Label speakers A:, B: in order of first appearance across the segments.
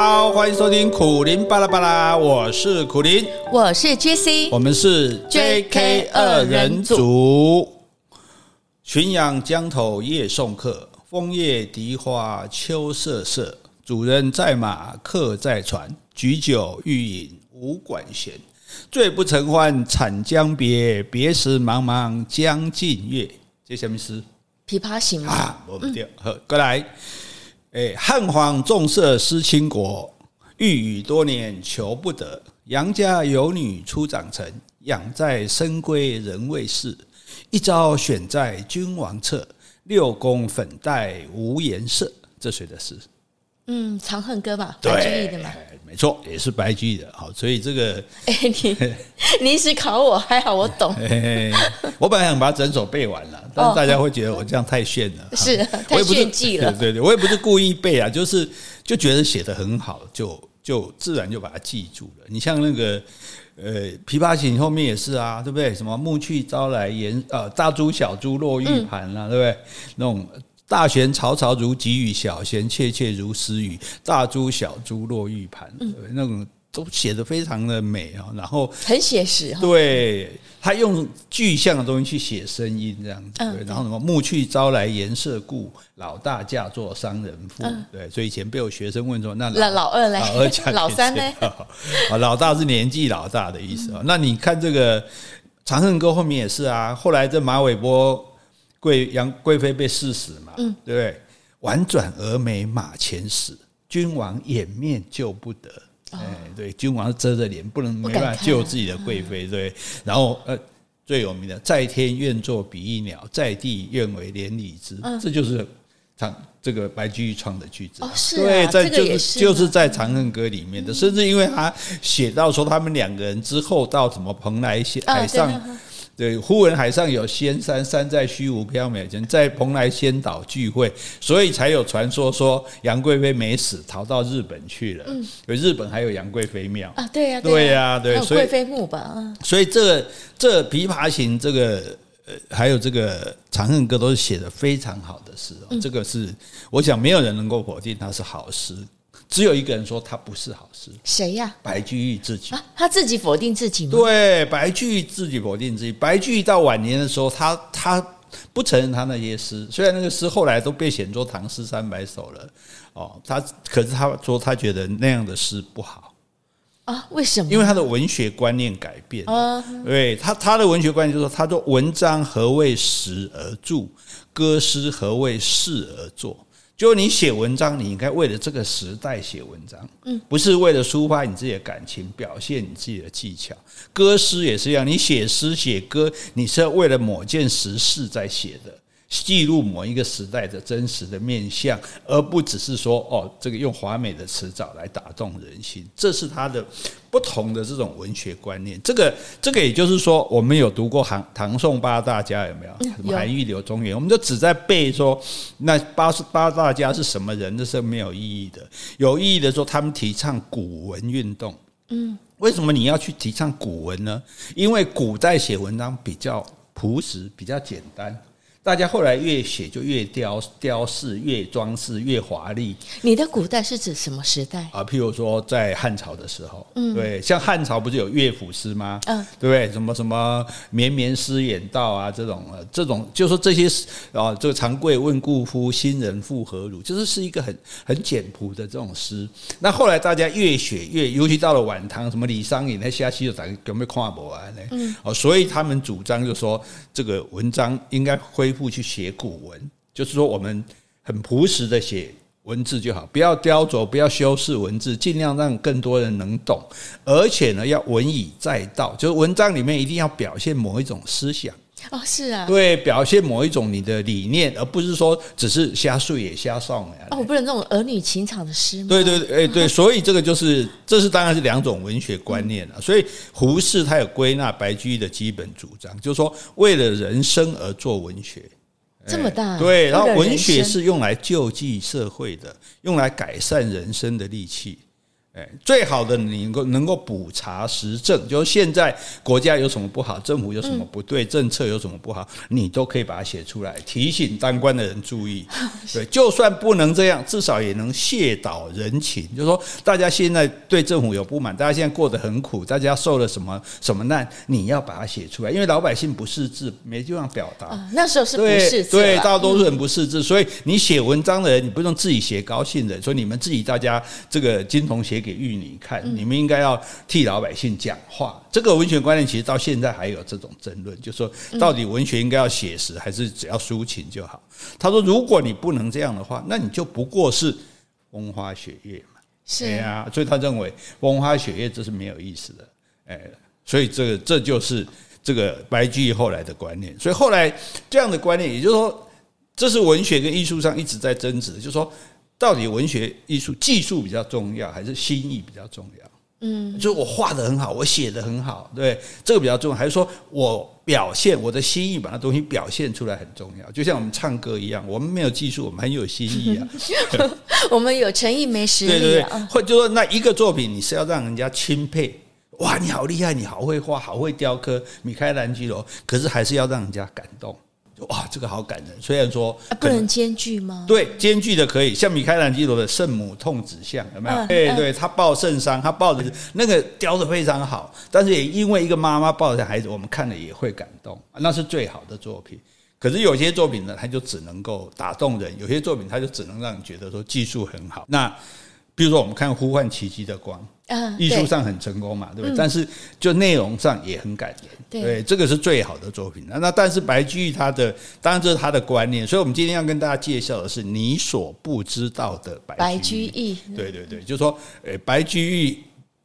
A: 好，欢迎收听苦林巴拉巴拉，我是苦林，
B: 我是 JC，
A: 我们是 JK 二人组。浔阳江头夜送客，枫叶荻花秋瑟瑟。主人在马客在船，举酒欲饮无管弦。醉不成欢惨将别，别时茫茫江浸月。这什么诗？
B: 琵琶行吗？
A: 啊，我不对。好，过来。哎，汉皇重色思倾国，御宇多年求不得。杨家有女初长成，养在深闺人未识。一朝选在君王侧，六宫粉黛无颜色。这谁的诗？
B: 嗯，《长恨歌》吧，白居易的嘛。
A: 没错，也是白居易的。好，所以这个，
B: 哎，你 你一直考我，还好我懂。
A: 我本来想把整首背完了，但是大家会觉得我这样太炫了，
B: 是太炫技了。
A: 对对对，我也不是故意背啊，就是就觉得写得很好，就就自然就把它记住了。你像那个呃《琵琶行》后面也是啊，对不对？什么暮去朝来颜呃大珠小珠落玉盘啦，对不对？那种。大弦嘈嘈如急雨，小弦切切如私语。大珠小珠落玉盘，对那种都写得非常的美啊。然后
B: 很写实，
A: 对他用具象的东西去写声音，这样子。对，然后什么暮去朝来颜色故，老大嫁作商人妇。对，所以以前被有学生问说，那老
B: 老二呢？
A: 老二嫁
B: 老三呢？
A: 啊，老大是年纪老大的意思啊。那你看这个《长恨歌》后面也是啊。后来这马嵬坡。贵杨贵妃被赐死嘛，嗯，对不对？婉转蛾眉马前死，君王掩面救不得。哎，对，君王遮着脸，不能没办法救自己的贵妃，对。然后呃，最有名的，在天愿作比翼鸟，在地愿为连理枝，这就是长这个白居易创的句子。
B: 哦，是
A: 对，在就是就是在《长恨歌》里面的，甚至因为他写到说他们两个人之后到什么蓬莱仙海上。对，忽闻海上有仙山，山在虚无缥缈间，在蓬莱仙岛聚会，所以才有传说说杨贵妃没死，逃到日本去了。嗯，日本还有杨贵妃庙啊，
B: 对呀，
A: 对呀，对，所以
B: 贵妃墓吧。
A: 所以这个这《琵琶行》这个呃，还有这个《长恨歌》都是写的非常好的诗哦。这个是我想没有人能够否定它是好诗。只有一个人说他不是好诗，
B: 谁呀？
A: 白居易自己啊，
B: 他自己否定自己吗？
A: 对，白居易自己否定自己。白居易到晚年的时候，他他不承认他那些诗，虽然那个诗后来都被选作《唐诗三百首》了，哦，他可是他说他觉得那样的诗不好
B: 啊？为什么？
A: 因为他的文学观念改变啊。对他他的文学观念就是说，他说文章何为时而著，歌诗何为事而作。就你写文章，你应该为了这个时代写文章，嗯，不是为了抒发你自己的感情，表现你自己的技巧。歌诗也是一样，你写诗写歌，你是要为了某件实事在写的。记录某一个时代的真实的面相，而不只是说哦，这个用华美的词藻来打动人心，这是他的不同的这种文学观念。这个这个也就是说，我们有读过唐唐宋八大家有没有？什么韩愈、柳宗元，我们就只在背说那八十八大家是什么人，这是没有意义的。有意义的说，他们提倡古文运动。嗯，为什么你要去提倡古文呢？因为古代写文章比较朴实，比较简单。大家后来越写就越雕雕饰，越装饰越华丽。
B: 你的古代是指什么时代
A: 啊？譬如说在汉朝的时候，嗯，对，像汉朝不是有乐府诗吗？嗯，对不对？什么什么绵绵诗远道啊，这种这种，就说这些啊，这个长贵问故夫，新人复何如？就是是一个很很简朴的这种诗。那后来大家越写越，尤其到了晚唐，什么李商隐那下期就咱有没有看不完呢？嗯，哦，所以他们主张就说这个文章应该恢复。去写古文，就是说我们很朴实的写文字就好，不要雕琢，不要修饰文字，尽量让更多人能懂。而且呢，要文以载道，就是文章里面一定要表现某一种思想。
B: 哦，是啊，
A: 对，表现某一种你的理念，而不是说只是瞎睡也瞎送呀。
B: 哦，我不能这种儿女情长的诗吗？
A: 对对对，哎对，所以这个就是，这是当然是两种文学观念了。所以胡适他有归纳白居易的基本主张，就是说为了人生而做文学。
B: 这么大
A: 对，然后文学是用来救济社会的，用来改善人生的利器。哎，最好的你能够能够补查实证，就是现在国家有什么不好，政府有什么不对，政策有什么不好，你都可以把它写出来，提醒当官的人注意。对，就算不能这样，至少也能泄导人情。就是说，大家现在对政府有不满，大家现在过得很苦，大家受了什么什么难，你要把它写出来，因为老百姓不识字，没地方表达。
B: 那时候是不识字，
A: 对，大多数人不识字，所以你写文章的人，你不用自己写高兴的，所以你们自己大家这个金童写给。给玉女看，你们应该要替老百姓讲话。这个文学观念其实到现在还有这种争论，就是说到底文学应该要写实，还是只要抒情就好？他说，如果你不能这样的话，那你就不过是风花雪月嘛。是啊，所以他认为风花雪月这是没有意思的。哎，所以这个这就是这个白居易后来的观念。所以后来这样的观念，也就是说，这是文学跟艺术上一直在争执的，就是说。到底文学艺术技术比较重要，还是心意比较重要？嗯，就是我画的很好，我写的很好，对，这个比较重要，还是说我表现我的心意，把那东西表现出来很重要？就像我们唱歌一样，我们没有技术，我们很有心意啊。
B: 我们有诚意没实力啊。对对对，
A: 或者就说那一个作品，你是要让人家钦佩，哇，你好厉害，你好会画，好会雕刻，米开朗基罗，可是还是要让人家感动。哇，这个好感人。虽然说
B: 不能兼具吗？
A: 对，兼具的可以。像米开朗基罗的圣母痛子像有没有？对对，他抱圣伤，他抱的是那个雕的非常好。但是也因为一个妈妈抱着孩子，我们看了也会感动，那是最好的作品。可是有些作品呢，它就只能够打动人；有些作品，它就只能让你觉得说技术很好。那比如说，我们看《呼唤奇迹的光》。啊，艺术上很成功嘛，对不对？但是就内容上也很感人，对，这个是最好的作品。那那但是白居易他的，当然这是他的观念，所以我们今天要跟大家介绍的是你所不知道的白居易。对对对，就是说，诶，白居易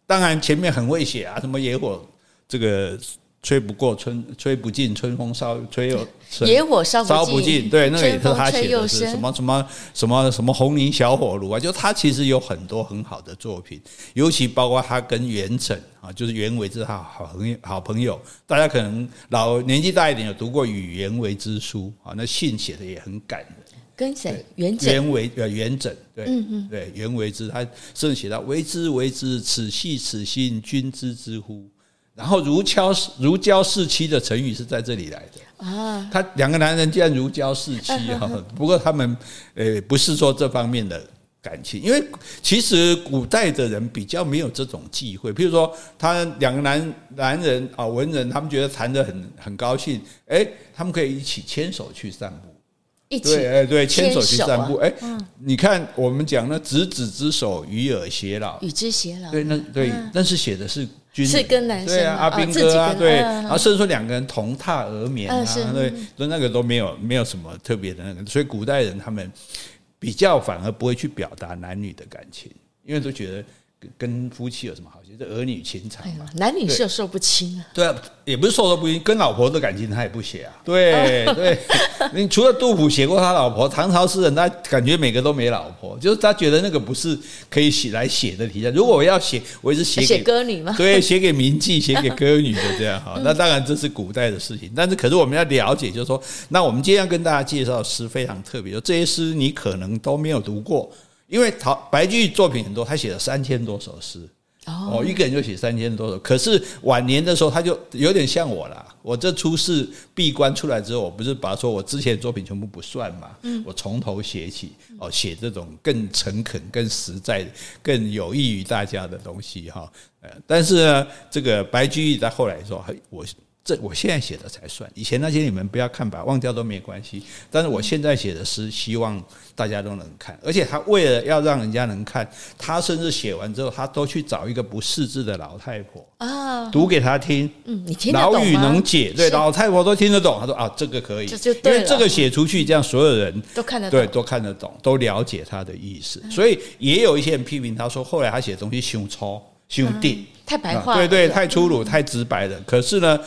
A: 当然前面很会写啊，什么野火这个。吹不过春，吹不尽春风烧，吹又
B: 野火烧
A: 烧不尽。对，那个也是他写的是什么什么什么什么红泥小火炉啊？就他其实有很多很好的作品，尤其包括他跟元稹啊，就是袁维之好好朋友好朋友。大家可能老年纪大一点有读过《与袁维之书》啊，那信写的也很感人。
B: 跟谁？元稹。
A: 袁维呃元稹对，嗯嗯对袁维之，他甚至写到为之为之，此系此心，君知之乎？然后如胶如胶似漆的成语是在这里来的。啊，他两个男人竟然如胶似漆哈，不过他们呃不是说这方面的感情，因为其实古代的人比较没有这种忌讳，譬如说他两个男男人啊文人，他们觉得谈得很很高兴，哎，他们可以一起牵手去散步。对，哎，对，牵手去散步，哎，你看我们讲那执子之手，与尔偕老，
B: 与之偕老，
A: 对，那对，但是写的是君，
B: 是跟男生，
A: 对啊，阿兵哥啊，对，然后甚至说两个人同榻而眠啊，对，那那个都没有没有什么特别的那个，所以古代人他们比较反而不会去表达男女的感情，因为都觉得。跟夫妻有什么好？这儿女情长嘛，
B: 男女授受不亲啊。
A: 对啊，也不是授受不亲，跟老婆的感情他也不写啊。对 对，你除了杜甫写过他老婆，唐朝诗人他感觉每个都没老婆，就是他觉得那个不是可以写来写的题材。如果我要写，我也是写
B: 写歌女嘛。
A: 对，写给名妓，写给歌女的这样哈。那当然这是古代的事情，但是可是我们要了解，就是说，那我们今天要跟大家介绍的诗非常特别，就这些诗你可能都没有读过。因为陶白居易作品很多，他写了三千多首诗哦，一个人就写三千多首。可是晚年的时候，他就有点像我啦。我这出世闭关出来之后，我不是把说我之前的作品全部不算嘛，嗯我从头写起哦，写这种更诚恳、更实在、更有益于大家的东西哈。呃，但是呢，这个白居易在后来说，我。这我现在写的才算，以前那些你们不要看吧，忘掉都没关系。但是我现在写的诗，希望大家都能看。而且他为了要让人家能看，他甚至写完之后，他都去找一个不识字的老太婆啊，读给他听。嗯，你听得懂语能解，对，老太婆都听得懂。他说啊，这个可以，因为这个写出去，这样所有人
B: 都看得懂，
A: 对，都看得懂，都了解他的意思。所以也有一些人批评他说，后来他写的东西太粗、胸定，
B: 太白话，
A: 对对，太粗鲁、太直白了。可是呢？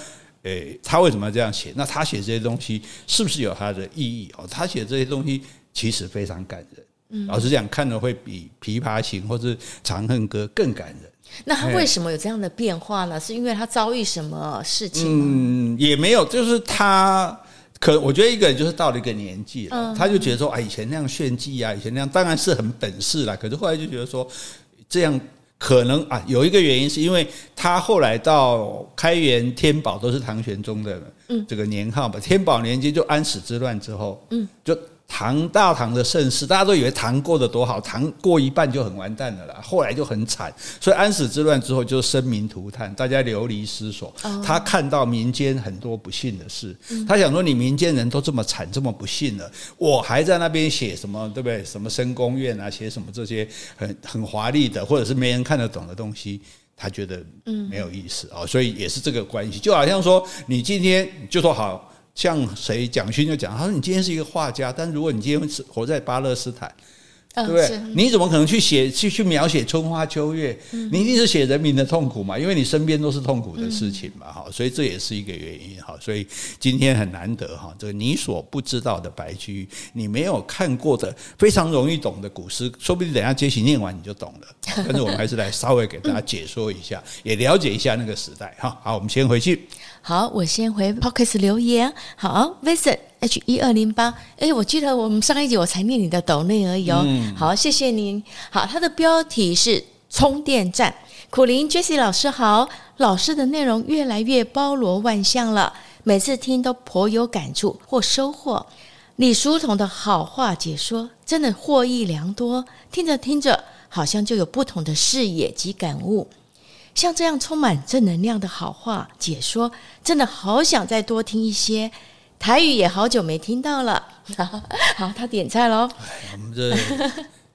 A: 诶，他为什么要这样写？那他写这些东西是不是有他的意义？哦，他写这些东西其实非常感人。嗯，老实讲，看了会比《琵琶行》或是《长恨歌》更感人。
B: 那他为什么有这样的变化呢？是因为他遭遇什么事情？
A: 嗯，也没有，就是他可我觉得一个人就是到了一个年纪了，他就觉得说，啊，以前那样炫技啊，以前那样当然是很本事啦。可是后来就觉得说，这样可能啊，有一个原因是因为他后来到开元天宝都是唐玄宗的这个年号吧，天宝年间就安史之乱之后，嗯，就。唐大唐的盛世，大家都以为唐过得多好，唐过一半就很完蛋了啦。后来就很惨，所以安史之乱之后就生民涂炭，大家流离失所。他看到民间很多不幸的事，他想说：你民间人都这么惨，这么不幸了，我还在那边写什么，对不对？什么深宫怨啊，写什么这些很很华丽的，或者是没人看得懂的东西，他觉得没有意思啊。所以也是这个关系，就好像说你今天就说好。像谁蒋勋就讲，他说你今天是一个画家，但如果你今天是活在巴勒斯坦，对不对？你怎么可能去写去去描写春花秋月？你一定是写人民的痛苦嘛，因为你身边都是痛苦的事情嘛，哈，所以这也是一个原因哈。所以今天很难得哈，这个你所不知道的白居易，你没有看过的非常容易懂的古诗，说不定等下杰西念完你就懂了。但是我们还是来稍微给大家解说一下，也了解一下那个时代哈。好，我们先回去。
B: 好，我先回 Podcast 留言。好，Visit H 一二零八。哎，我记得我们上一集我才念你的抖内而已哦。嗯、好，谢谢您。好，它的标题是充电站。苦苓 Jessie 老师好，老师的内容越来越包罗万象了，每次听都颇有感触或收获。李书同的好话解说真的获益良多，听着听着好像就有不同的视野及感悟。像这样充满正能量的好话解说，真的好想再多听一些。台语也好久没听到了。好，他点菜
A: 喽。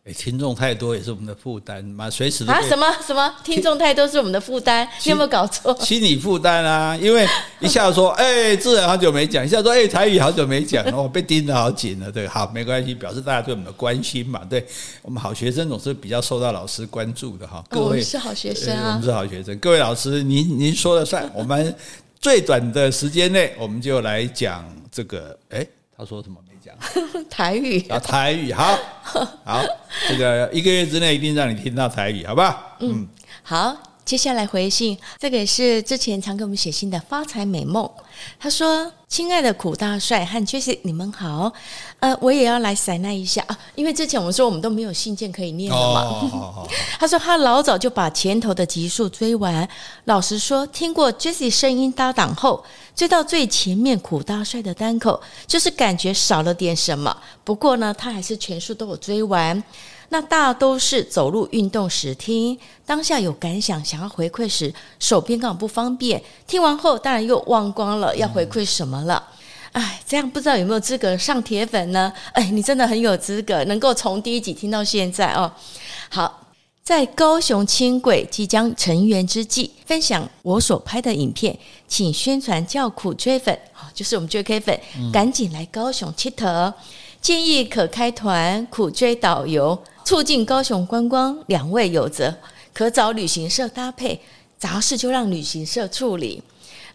A: 哎，听众太多也是我们的负担嘛，随时
B: 啊什么什么听众太多是我们的负担，你有没有搞错？
A: 心理负担啊，因为一下子说 哎，自然好久没讲，一下子说哎，台语好久没讲，哦，被盯得好紧了，对，好，没关系，表示大家对我们的关心嘛，对我们好学生总是比较受到老师关注的哈。各位、哦、是好学生啊，我们是好学生，各位老师，您您说了算，我们最短的时间内，我们就来讲这个，哎，他说什么？
B: 台语。
A: 啊，台语好，好，这个一个月之内一定让你听到台语，好不好？
B: 嗯，好，接下来回信，这个也是之前常给我们写信的发财美梦。他说：“亲爱的苦大帅和 Jessie，你们好。呃，我也要来塞那一下啊，因为之前我们说我们都没有信件可以念了嘛。哦、他说他老早就把前头的集数追完。老实说，听过 Jessie 声音搭档后，追到最前面苦大帅的单口，就是感觉少了点什么。不过呢，他还是全数都有追完。”那大都是走路运动时听，当下有感想，想要回馈时，手边刚好不方便。听完后，当然又忘光了要回馈什么了。哎，这样不知道有没有资格上铁粉呢？哎，你真的很有资格，能够从第一集听到现在哦。好，在高雄轻轨即将成员之际，分享我所拍的影片，请宣传叫苦追粉，就是我们 JK 粉，赶紧来高雄切头。建议可开团苦追导游，促进高雄观光。两位有责，可找旅行社搭配，杂事就让旅行社处理。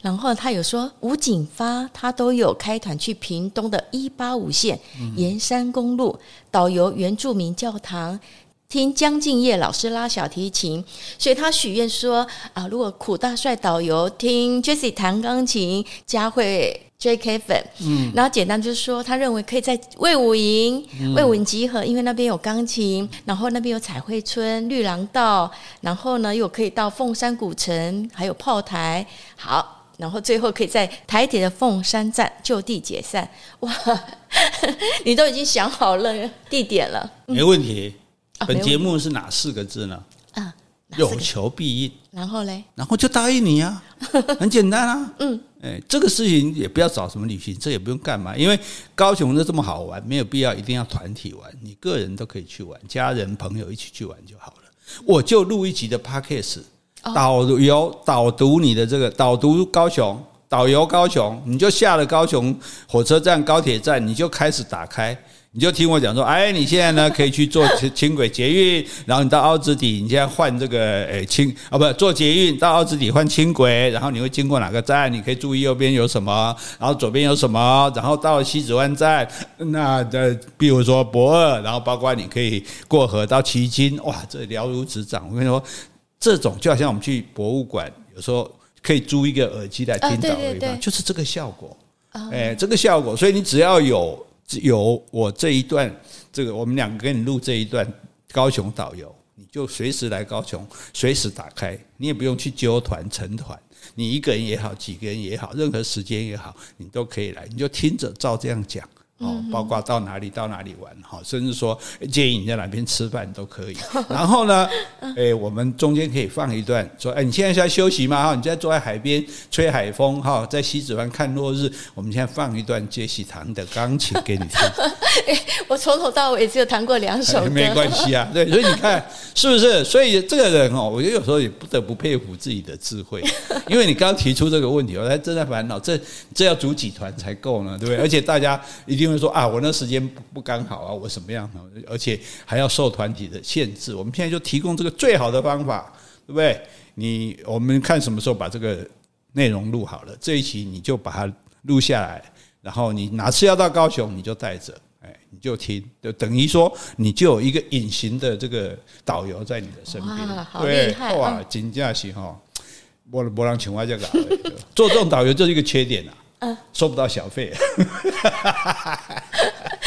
B: 然后他有说，吴景发他都有开团去屏东的一八五线沿山公路，导游原住民教堂，听江敬业老师拉小提琴，所以他许愿说啊，如果苦大帅导游听 Jessie 弹钢琴，佳慧。J.K. 粉，嗯，然后简单就是说，他认为可以在魏武营、魏武营集合，因为那边有钢琴，然后那边有彩绘村、绿廊道，然后呢又可以到凤山古城，还有炮台，好，然后最后可以在台铁的凤山站就地解散。哇，你都已经想好了地点了，
A: 没问题。本节目是哪四个字呢？啊，有求必应。
B: 然后嘞？
A: 然后就答应你啊，很简单啊。嗯。哎，这个事情也不要找什么旅行社，也不用干嘛，因为高雄的这么好玩，没有必要一定要团体玩，你个人都可以去玩，家人朋友一起去玩就好了。我就录一集的 Podcast，导游导读你的这个导读高雄，导游高雄，你就下了高雄火车站、高铁站，你就开始打开。你就听我讲说，哎，你现在呢可以去坐轻轨捷运，然后你到凹子底，你现在换这个诶轻啊，不坐捷运到凹子底换轻轨，然后你会经过哪个站？你可以注意右边有什么，然后左边有什么，然后到西子湾站，那的比如说博二，然后包括你可以过河到旗津，哇，这了如指掌。我跟你说，这种就好像我们去博物馆，有时候可以租一个耳机来听导游，就是这个效果，哎，这个效果。所以你只要有。有我这一段，这个我们两个跟你录这一段高雄导游，你你就随时来高雄，随时打开，你也不用去揪团成团，你一个人也好，几个人也好，任何时间也好，你都可以来，你就听着照这样讲。哦，包括到哪里到哪里玩，哈，甚至说建议你在哪边吃饭都可以。然后呢，哎，我们中间可以放一段，说，哎，你现在是在休息吗？哈，你现在坐在海边吹海风，哈，在西子湾看落日。我们现在放一段杰西弹的钢琴给你听。
B: 我从头到尾只有弹过两首歌，
A: 没关系啊。对，所以你看 是不是？所以这个人哦，我觉得有时候也不得不佩服自己的智慧，因为你刚提出这个问题，我还正在烦恼，这这要组几团才够呢？对不对？而且大家一定。因为说啊，我那时间不不刚好啊，我什么样呢？而且还要受团体的限制。我们现在就提供这个最好的方法，对不对？你我们看什么时候把这个内容录好了，这一期你就把它录下来，然后你哪次要到高雄，你就带着，哎，你就听，就等于说你就有一个隐形的这个导游在你的身边。
B: 哇，好厉害！
A: 哇，真正是哈，没没人请我这个 做这种导游就是一个缺点啊。收不到小费。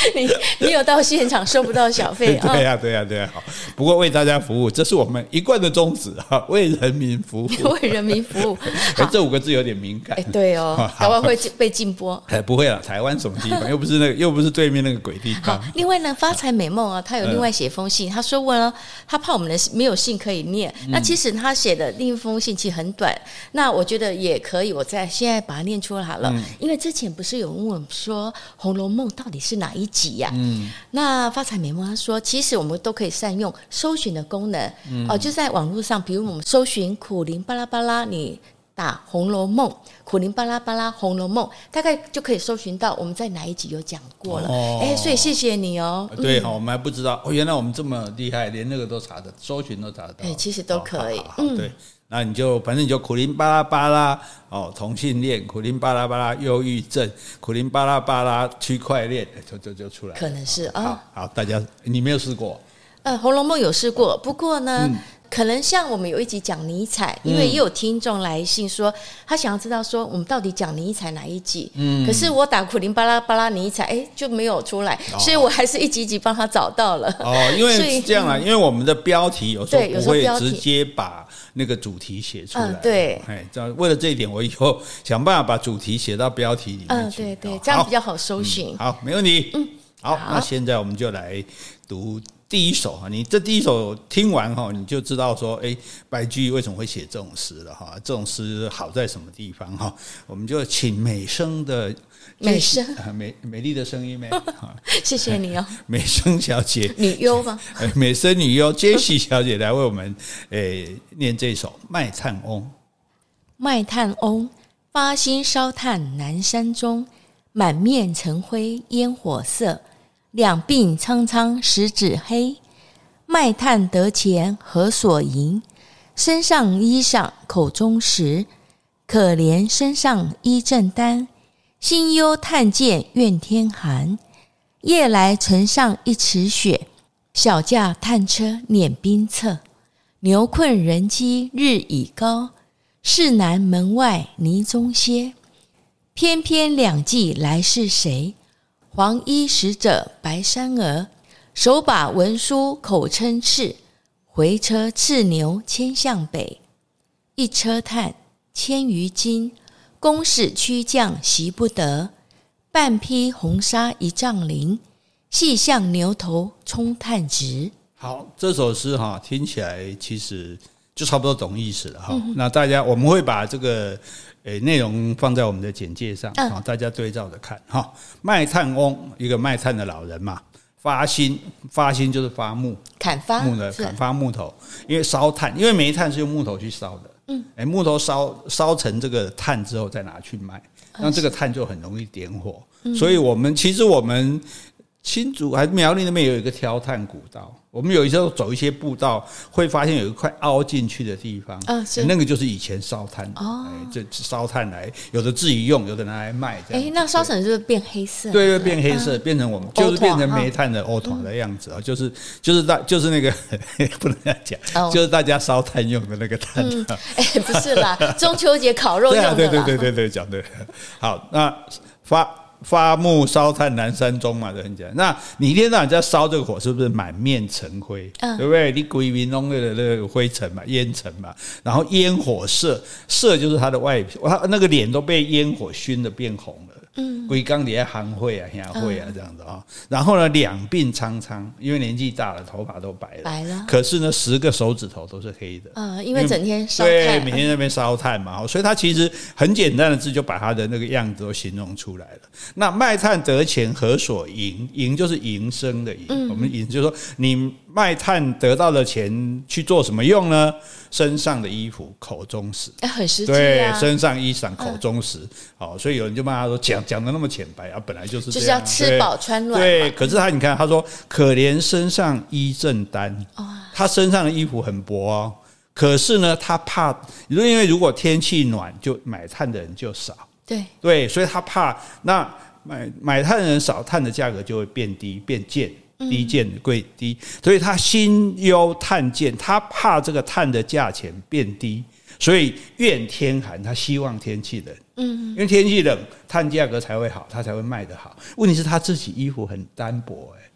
B: 你你有到现场收不到小费 啊？
A: 对呀，对呀，对呀。好，不过为大家服务，这是我们一贯的宗旨哈，为人民服务，
B: 为人民服务。
A: 哎，这五个字有点敏感。
B: 哎，对哦，台湾会被禁播。
A: 哎，不会了，台湾什么地方？又不是那个，又不是对面那个鬼地方。
B: 另外呢，发财美梦啊，他有另外写封信，他说问了，他怕我们的没有信可以念。那其实他写的另一封信其实很短，那我觉得也可以，我在现在把它念出来好了。因为之前不是有问我们说《红楼梦》到底是哪一集呀？嗯，那发财美梦他说，其实我们都可以善用搜寻的功能，哦，就在网络上，比如我们搜寻苦苓巴拉巴拉，你打《红楼梦》，苦苓巴拉巴拉《红楼梦》，大概就可以搜寻到我们在哪一集有讲过了。哎，所以谢谢你哦。
A: 对，好，我们还不知道哦，原来我们这么厉害，连那个都查的，搜寻都查得到。
B: 哎，其实都可以。
A: 嗯，对。那你就反正你就苦林巴拉巴拉哦，同性恋，苦林巴拉巴拉忧郁症，苦林巴拉巴拉区块链，就就就出来了。
B: 可能是啊。
A: 好，好，大家你没有试过？
B: 呃，《红楼梦》有试过，不过呢。嗯可能像我们有一集讲尼采，因为也有听众来信说，他想要知道说我们到底讲尼采哪一集。嗯，可是我打苦林巴拉巴拉尼采，哎，就没有出来，所以我还是一集一集帮他找到了。
A: 哦，因为是这样啊，因为我们的标题有时候不会直接把那个主题写出来。
B: 对，
A: 哎，这样为了这一点，我以后想办法把主题写到标题里面。
B: 嗯，对对，这样比较好搜寻。
A: 好，没问题。嗯，好，那现在我们就来读。第一首哈，你这第一首听完哈，你就知道说，哎，白居易为什么会写这种诗了哈？这种诗好在什么地方哈？我们就请美声的
B: 美声
A: 美美丽的声音美，
B: 谢谢你哦，
A: 美声小姐，
B: 女优吗？
A: 美声女优杰西小姐来为我们诶念这首《卖炭翁》。
B: 卖炭翁，发薪烧炭南山中，满面尘灰烟火色。两鬓苍苍十指黑，卖炭得钱何所营？身上衣裳口中食，可怜身上衣正单，心忧炭贱愿天寒。夜来城上一尺雪，小驾炭车碾冰侧。牛困人饥日已高，市南门外泥中歇。翩翩两骑来是谁？黄衣使者白衫儿，手把文书口称敕，回车叱牛牵向北。一车炭千余斤，宫使驱将惜不得。半匹红纱一丈绫，系向牛头充炭直。
A: 好，这首诗哈听起来其实就差不多懂意思了哈。那大家我们会把这个。诶，内容放在我们的简介上啊，大家对照着看哈。卖炭翁，一个卖炭的老人嘛，发薪，发薪就是发木，
B: 砍伐
A: 木的，砍伐木头，因为烧炭，因为煤炭是用木头去烧的，嗯，诶，木头烧烧成这个炭之后再拿去卖，那这个炭就很容易点火，所以我们其实我们新竹还苗栗那边有一个挑炭古道。我们有一时候走一些步道，会发现有一块凹进去的地方，嗯，是那个就是以前烧炭哦，这烧炭来，有的自己用，有的拿来卖。
B: 哎，那烧成是不是变黑色？
A: 对，对，变黑色，变成我们就是变成煤炭的欧团的样子啊，就是就是大就是那个 不能这样讲，就是大家烧炭用的那个炭。
B: 哎，不是啦，中秋节烤肉用的。
A: 对对对对对对，讲对。好，那发发木烧炭南山中嘛，都很简单？那你一天到晚在烧这个火，是不是满面尘灰？嗯，对不对？你鬼云弄的那个灰尘嘛，烟尘嘛，然后烟火色，色就是他的外皮，他那个脸都被烟火熏得变红了。嗯，归刚底下行会啊，行会啊，这样子啊。然后呢，两鬓苍苍，因为年纪大了，头发都白了。白了。可是呢，十个手指头都是黑的。
B: 嗯，因为整天烧炭。
A: 对，每天在那边烧炭嘛，所以他其实很简单的字就把他的那个样子都形容出来了。那卖炭得钱何所营？营就是营生的营。我们营就是说，你卖炭得到的钱去做什么用呢？身上的衣服，口中食。
B: 很实际。
A: 对，身上衣裳，口中食。好，所以有人就骂他说讲。讲的那么浅白啊，本来就是
B: 就是要吃饱穿暖。
A: 对，可是他，你看，他说可怜身上衣正单，他身上的衣服很薄哦。可是呢，他怕，因为如果天气暖，就买炭的人就少。
B: 对
A: 对，所以他怕那买买炭的人少，炭的价格就会变低，变贱，低贱贵低。所以他心忧炭贱，他怕这个炭的价钱变低。所以怨天寒，他希望天气冷，嗯，因为天气冷，碳价格才会好，他才会卖得好。问题是他自己衣服很单薄，哎，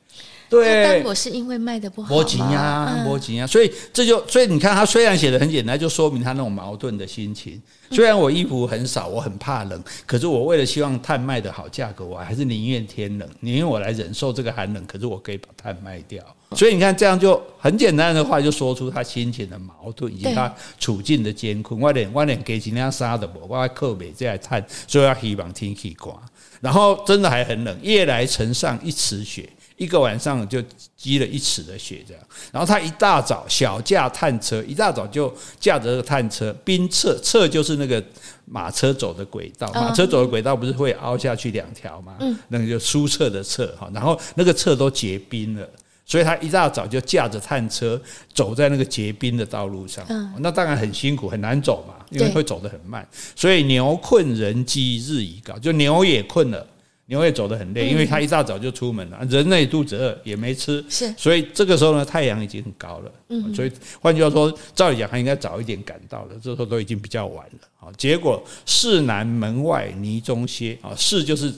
A: 对，
B: 单我是因为卖的不好，
A: 没钱啊，没钱啊，所以这就，所以你看他虽然写的很简单，就说明他那种矛盾的心情。虽然我衣服很少，我很怕冷，可是我为了希望碳卖得好，价格我还是宁愿天冷，宁愿我来忍受这个寒冷，可是我可以把碳卖掉。所以你看，这样就很简单的话，就说出他心情的矛盾以及他处境的艰困。我连我连给几辆杀的我，我还靠北这来碳，所以要希望天气刮。然后真的还很冷，夜来城上一尺雪，一个晚上就积了一尺的雪这样。然后他一大早小驾探车，一大早就驾着这个炭车，冰侧侧就是那个马车走的轨道，马车走的轨道不是会凹下去两条吗？嗯，那个就苏侧的侧哈，然后那个侧都结冰了。所以他一大早就驾着探车走在那个结冰的道路上，那当然很辛苦，很难走嘛，因为会走得很慢。所以牛困人饥日已高，就牛也困了，牛也走得很累，因为他一大早就出门了，人类肚子饿也没吃，是。所以这个时候呢，太阳已经很高了，嗯。所以换句话说，照理讲他应该早一点赶到了，这时候都已经比较晚了。啊，结果市南门外泥中歇啊，市就是。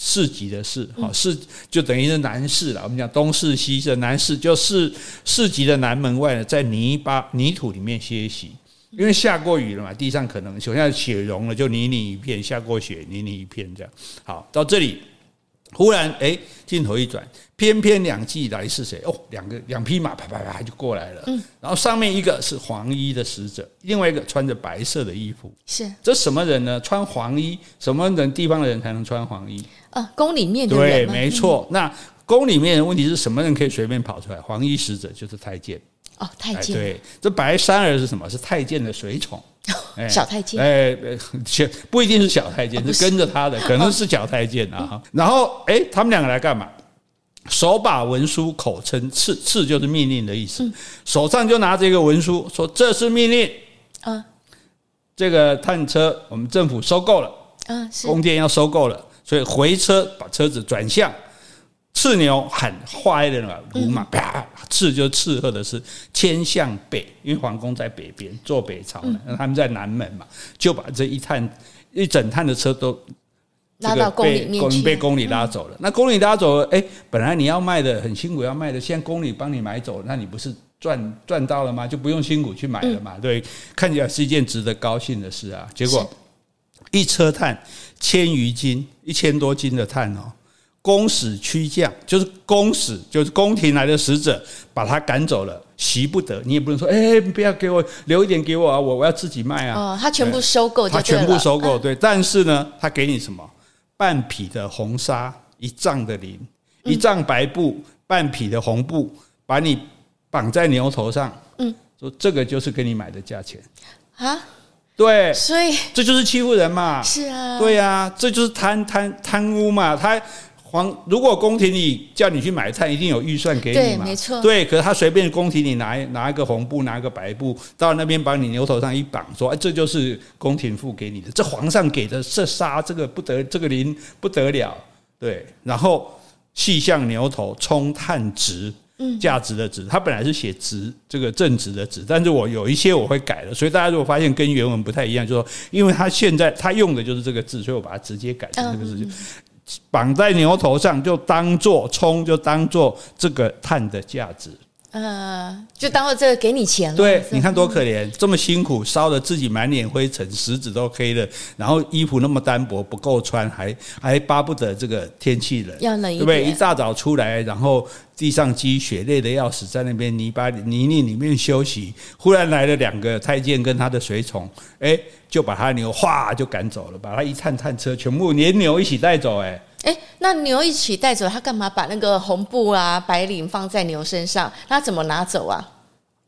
A: 市集的市，好市就等于是南市了。我们讲东市西市，南市就市市集的南门外呢，在泥巴泥土里面歇息，因为下过雨了嘛，地上可能首先雪融了，就泥泞一片；下过雪，泥泞一片这样。好，到这里。忽然，哎，镜头一转，翩翩两骑来是谁？哦，两个两匹马，啪啪啪就过来了。嗯，然后上面一个是黄衣的使者，另外一个穿着白色的衣服。是，这什么人呢？穿黄衣，什么人地方的人才能穿黄衣？
B: 呃，宫里面的人。
A: 对，没错。那宫里面的问题是什么人可以随便跑出来？黄衣使者就是太监。
B: 哦，太监。
A: 对，这白衫儿是什么？是太监的随从。
B: 小太监，
A: 哎，不一定是小太监，是跟着他的，可能是小太监啊。然后，哎，他们两个来干嘛？手把文书，口称敕，敕就是命令的意思。手上就拿着一个文书，说这是命令。嗯，这个探车我们政府收购了，嗯，宫殿要收购了，所以回车把车子转向。赤牛很坏的了，駑马啪，赤就赤鹤的是迁向北，因为皇宫在北边，坐北朝南，他们在南门嘛，就把这一探一整探的车都
B: 拉到宫里面去，
A: 被宫里拉走了。那宫里拉走了，哎，本来你要卖的很辛苦要卖的，现在宫里帮你买走了，那你不是赚赚到了吗？就不用辛苦去买了嘛？对，看起来是一件值得高兴的事啊。结果一车炭千余斤，一千多斤的炭哦。宫使驱将，就是公使，就是宫廷来的使者，把他赶走了，习不得。你也不能说，哎、欸，不要给我留一点给我啊，我我要自己卖啊。
B: 哦，他全部收购，
A: 他全部收购，对。但是呢，他给你什么？半匹的红纱，一丈的绫，一丈白布，半匹的红布，把你绑在牛头上。嗯，说这个就是给你买的价钱啊。对，
B: 所以
A: 这就是欺负人嘛。
B: 是啊，
A: 对呀、啊，这就是贪贪贪污嘛。他。皇如果宫廷里叫你去买菜，一定有预算给你嘛？对，没错。对，可是他随便宫廷里拿拿一个红布，拿一个白布，到那边把你牛头上一绑，说：“哎，这就是宫廷付给你的，这皇上给的这纱，这个不得，这个綾不得了。”对，然后细向牛头冲炭值，嗯，价值的值，他本来是写值，这个正值的值，但是我有一些我会改的，所以大家如果发现跟原文不太一样，就说因为他现在他用的就是这个字，所以我把它直接改成这个字。绑在牛头上，就当做葱，就当做这个碳的价值。
B: 呃，就当做这个给你钱了。
A: 对，你看多可怜，这么辛苦烧得自己满脸灰尘，食指都黑了，然后衣服那么单薄不够穿，还还巴不得这个天气冷，
B: 要冷一点，
A: 对不对？一大早出来，然后地上积雪，累得要死，在那边泥巴泥泞里面休息。忽然来了两个太监跟他的随从，哎，就把他牛哗就赶走了，把他一探探车全部连牛一起带走，哎。
B: 哎，那牛一起带走，他干嘛把那个红布啊、白领放在牛身上？他怎么拿走啊？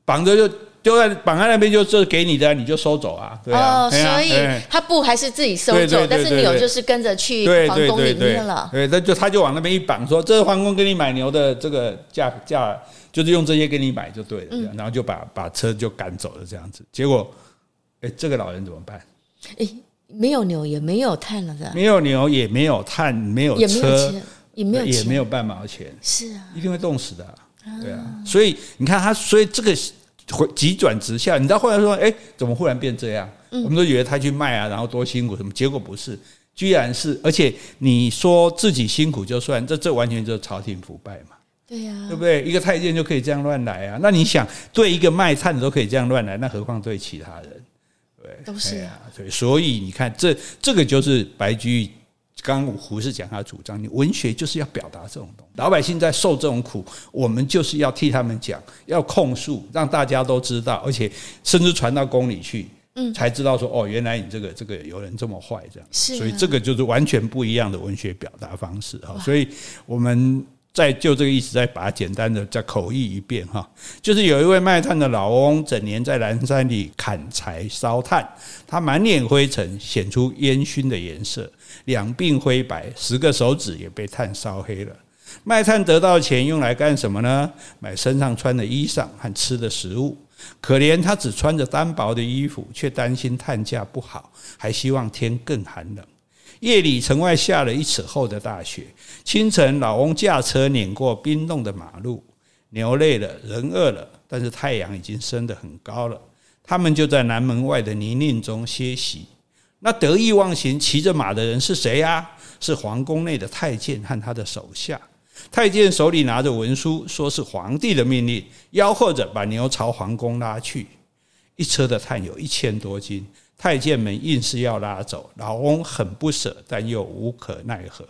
A: 绑着就丢在绑在那边，就这给你的，你就收走啊。对啊
B: 哦，所以他布还是自己收走，但是牛就是跟着去皇宫里面了。
A: 对，那就他就往那边一绑，说这是皇宫给你买牛的这个价价，就是用这些给你买就对。了。嗯、然后就把把车就赶走了，这样子。结果，哎，这个老人怎么办？
B: 哎。没有牛也没有炭了的，
A: 没有牛也没有炭，没有车，
B: 也没有，也没有，
A: 半毛钱，
B: 是啊，
A: 一定会冻死的，对啊。所以你看他，所以这个急转直下，你知道后来说，哎，怎么忽然变这样？我们都以为他去卖啊，然后多辛苦什么，结果不是，居然是，而且你说自己辛苦就算，这这完全就是朝廷腐败嘛，
B: 对呀，
A: 对不对？一个太监就可以这样乱来啊？那你想，对一个卖炭的都可以这样乱来，那何况对其他人？对，
B: 都是。啊，
A: 对，所以你看，这这个就是白居易刚刚胡适讲他的主张，你文学就是要表达这种东西，老百姓在受这种苦，我们就是要替他们讲，要控诉，让大家都知道，而且甚至传到宫里去，嗯，才知道说，哦，原来你这个这个有人这么坏，这样，是，所以这个就是完全不一样的文学表达方式哈，所以我们。再就这个意思，再把它简单的再口译一遍哈，就是有一位卖炭的老翁，整年在南山里砍柴烧炭，他满脸灰尘，显出烟熏的颜色，两鬓灰白，十个手指也被炭烧黑了。卖炭得到钱用来干什么呢？买身上穿的衣裳和吃的食物。可怜他只穿着单薄的衣服，却担心炭价不好，还希望天更寒冷。夜里城外下了一尺厚的大雪，清晨老翁驾车碾过冰冻的马路，牛累了，人饿了，但是太阳已经升得很高了，他们就在南门外的泥泞中歇息。那得意忘形骑着马的人是谁呀？是皇宫内的太监和他的手下。太监手里拿着文书，说是皇帝的命令，吆喝着把牛朝皇宫拉去。一车的炭有一千多斤。太监们硬是要拉走，老翁很不舍，但又无可奈何。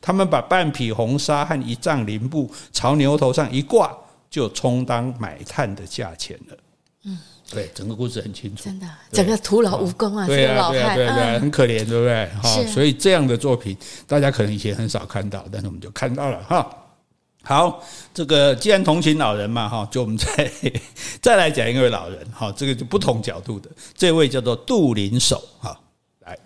A: 他们把半匹红纱和一丈绫布朝牛头上一挂，就充当买炭的价钱了。嗯，对，整个故事很清楚，
B: 真的，整个徒劳无功啊，这个老汉，
A: 对对对，很可怜，对不对？哈，所以这样的作品，大家可能以前很少看到，但是我们就看到了哈。好，这个既然同情老人嘛，哈，就我们再 再来讲一位老人，哈，这个就不同角度的，这位叫做杜陵守，哈，来，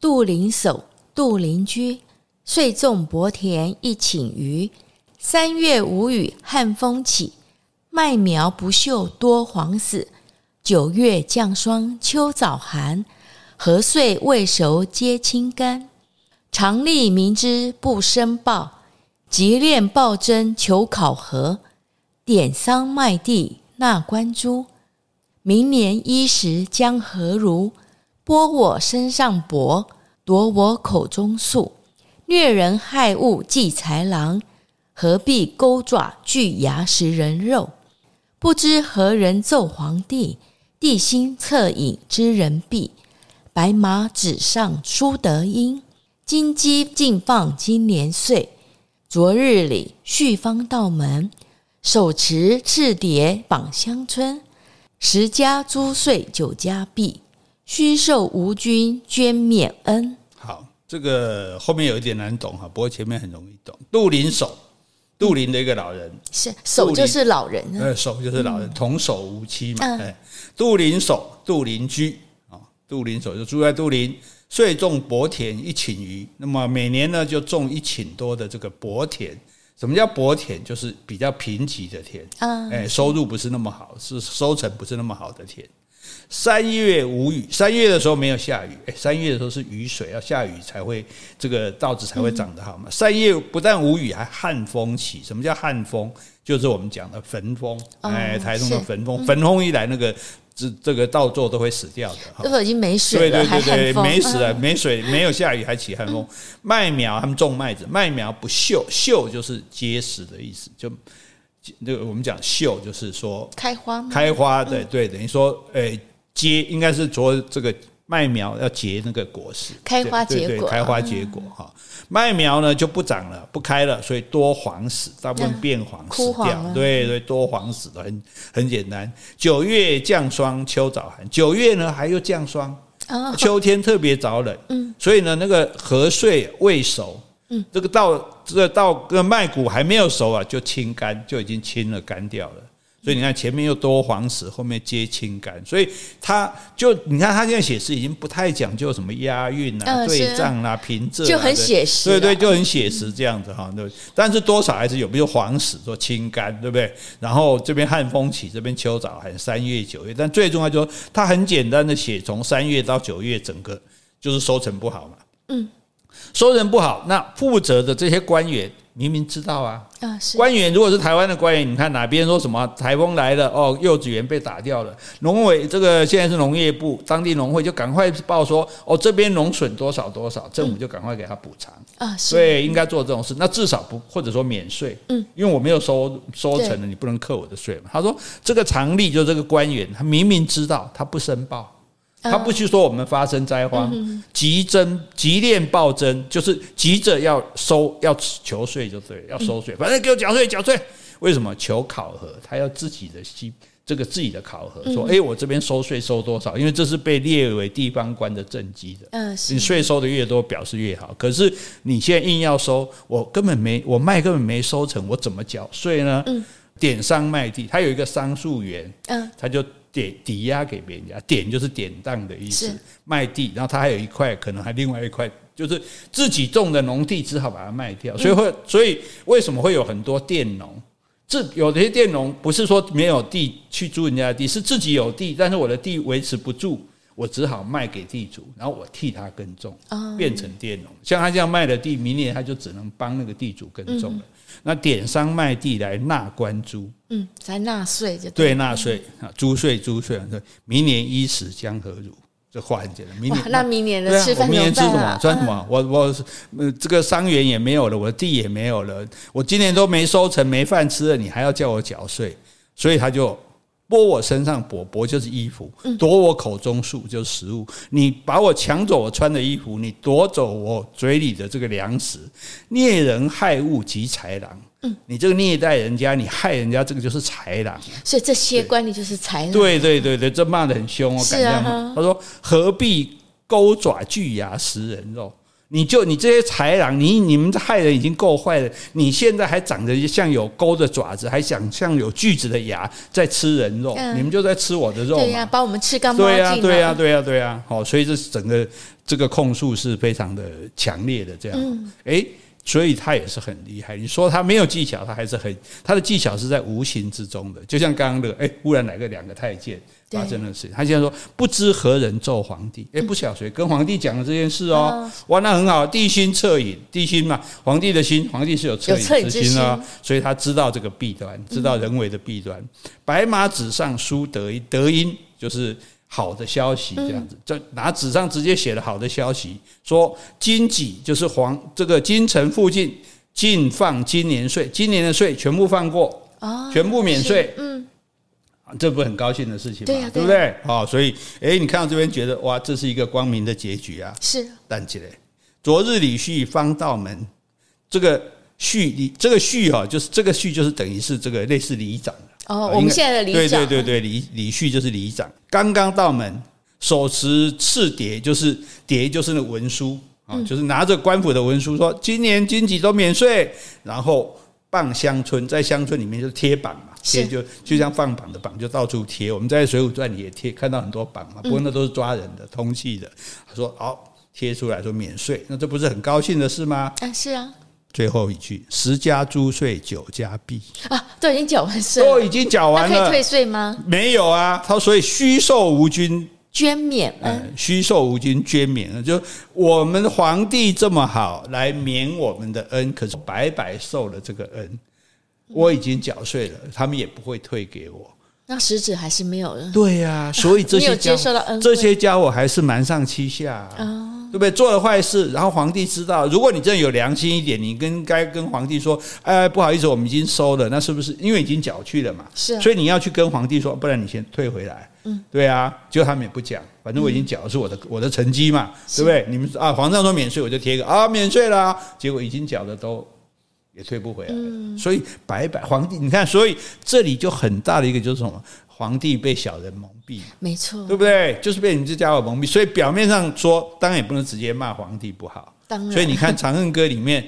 B: 杜陵守，杜陵居，岁种薄田一顷余，三月无雨旱风起，麦苗不秀多黄死，九月降霜秋早寒，禾穗未熟皆青干，常吏明知不申报。急敛报征求考核，典桑卖地纳官诸。明年衣食将何如？剥我身上帛，夺我口中粟，虐人害物计豺狼，何必钩爪锯牙食人肉？不知何人奏皇帝？帝心恻隐知人弊。白马纸上书得音，金鸡尽放今年岁。昨日里续方道门，手持赤牒绑乡村。十家租税九家闭，虚受吴君捐免恩。
A: 好，这个后面有一点难懂哈，不过前面很容易懂。杜林守，杜林的一个老人，
B: 是守就是老人，
A: 呃，守就是老人，童叟无欺嘛。哎，杜林守，杜林居啊，杜林守就住在杜陵。岁种薄田一顷余，那么每年呢就种一顷多的这个薄田。什么叫薄田？就是比较贫瘠的田，哎，收入不是那么好，是收成不是那么好的田。三月无雨，三月的时候没有下雨，哎，三月的时候是雨水，要下雨才会这个稻子才会长得好嘛。三月不但无雨，还旱风起。什么叫旱风？就是我们讲的焚风，哎，台中的焚风，焚风一来，那个这这个稻作都会死掉的。
B: 这个已经没水了，
A: 对对对对，没死了，没水，没有下雨还起寒风。麦苗他们种麦子，麦苗不锈，锈就是结实的意思，就那个我们讲锈就是说
B: 开花，
A: 开花，对对，等于说，诶。结应该是说这个麦苗要结那个果实，
B: 开花结果，
A: 开花结果哈。麦苗呢就不长了，不开了，所以多黄死，大部分变黄死掉。对对，多黄死的很很简单。九月降霜，秋早寒。九月呢还又降霜，秋天特别早冷。嗯，所以呢那个禾穗未熟，嗯，这个稻这个稻这个麦谷还没有熟啊，就青干，就已经青了，干掉了。所以你看前面又多黄死，后面接青干，所以他就你看他现在写诗已经不太讲究什么押韵啊、对仗啦、平仄，
B: 就很写实，
A: 对对，就很写实这样子哈。对，但是多少还是有，比如黄死说青干，对不对？然后这边汉风起，这边秋早寒，三月九月，但最重要就是他很简单的写从三月到九月整个就是收成不好嘛。嗯，收成不好，那负责的这些官员。明明知道啊，啊官员如果是台湾的官员，你看哪边说什么台风来了哦，幼稚园被打掉了，农委这个现在是农业部，当地农会就赶快报说哦，这边农损多少多少，政府就赶快给他补偿。啊，对，应该做这种事，那至少不或者说免税，嗯，因为我没有收收成了，你不能扣我的税嘛。他说这个常例就这个官员，他明明知道他不申报。他不去说我们发生灾荒，急征急练暴增，就是急着要收要求税就对，要收税，反正给我缴税缴税。为什么求考核？他要自己的心这个自己的考核，说哎，我这边收税收多少？因为这是被列为地方官的政绩的。嗯，你税收的越多，表示越好。可是你现在硬要收，我根本没我麦根本没收成，我怎么缴税呢？嗯，典商卖地，他有一个商数员，嗯，他就。抵抵押给别人家，典就是典当的意思。卖地，然后他还有一块，可能还另外一块，就是自己种的农地，只好把它卖掉。所以会，所以为什么会有很多佃农？这有些佃农不是说没有地去租人家的地，是自己有地，但是我的地维持不住，我只好卖给地主，然后我替他耕种，变成佃农。像他这样卖的地，明年他就只能帮那个地主耕种了。那典商卖地来纳官租，嗯，
B: 才纳税就
A: 对，纳税啊，租税租税。明年衣食将何如？这话很简单。明年
B: 那明年的吃饭、啊、
A: 明年吃什么？赚什么？我我呃，这个伤员也没有了，我的地也没有了，我今年都没收成，没饭吃了，你还要叫我缴税？所以他就。剥我身上帛，帛就是衣服；夺我口中树，就是食物。你把我抢走我穿的衣服，你夺走我嘴里的这个粮食，孽人害物及豺狼。嗯，你这个虐待人家，你害人家，这个就是豺狼。
B: 所以这些官吏就是豺狼。
A: 对对对对，这骂的很凶，我敢这样骂。他说：“何必钩爪巨牙食人肉？”你就你这些豺狼，你你们害人已经够坏了，你现在还长着像有钩的爪子，还想像有锯子的牙在吃人肉，嗯、你们就在吃我的肉嘛。对呀、啊，
B: 把我们吃干抹净。对呀、啊，
A: 对呀、啊，对呀、啊，对呀、啊。好，所以这整个这个控诉是非常的强烈的，这样。嗯。诶所以他也是很厉害。你说他没有技巧，他还是很他的技巧是在无形之中的。就像刚刚的，哎，忽然来个两个太监发生的事。他现在说不知何人奏皇帝，哎，不晓得谁跟皇帝讲了这件事哦。哇，那很好，帝心恻隐，帝心嘛，皇帝的心，皇帝是有恻隐之心啊，所以他知道这个弊端，知道人为的弊端。白马纸上书德音，德音就是。好的消息，这样子，就拿纸上直接写了好的消息，说金几就是皇这个京城附近禁放今年税，今年的税全部放过，全部免税，嗯，这不很高兴的事情嘛？对不对？好，所以诶，你看到这边觉得哇，这是一个光明的结局啊，是。但起来，昨日李旭方道门，这个叙里这个旭哈，就是这个旭就是等于是这个类似里长。
B: 哦，我们现在的里长，
A: 对对对对，李李旭就是里长。刚刚到门，手持赤牒，就是牒就是那文书啊，就是拿着官府的文书说，今年京畿都免税，然后傍乡村，在乡村里面就是贴榜嘛，贴就就像放榜的榜，就到处贴。我们在《水浒传》里也贴，看到很多榜嘛，不过那都是抓人的，通缉的。他说好贴出来说免税，那这不是很高兴的事吗？
B: 啊，是啊。
A: 最后一句：十家租税九家毕
B: 啊，都已经缴完税，
A: 都已经缴完了，
B: 可以退税吗？
A: 没有啊，他所以虚受无君
B: 捐免，嗯，
A: 虚受无君捐免，就我们皇帝这么好来免我们的恩，可是白白受了这个恩，我已经缴税了，他们也不会退给我。
B: 那实质还是没有了。
A: 对呀、啊，所以这些家这些家伙还是瞒上欺下、啊，哦、对不对？做了坏事，然后皇帝知道，如果你真的有良心一点，你跟该跟皇帝说，哎，不好意思，我们已经收了，那是不是因为已经缴去了嘛？
B: 是、啊，
A: 所以你要去跟皇帝说，不然你先退回来。嗯，对啊，结果他们也不讲，反正我已经缴的是我的、嗯、我的成绩嘛，对不对？你们啊，皇上说免税，我就贴个啊免税啦，结果已经缴的都。也退不回来，嗯、所以白白皇帝，你看，所以这里就很大的一个就是什么？皇帝被小人蒙蔽，
B: 没错，
A: 对不对？就是被你这家伙蒙蔽，所以表面上说，当然也不能直接骂皇帝不好，当然，所以你看《长恨歌》里面。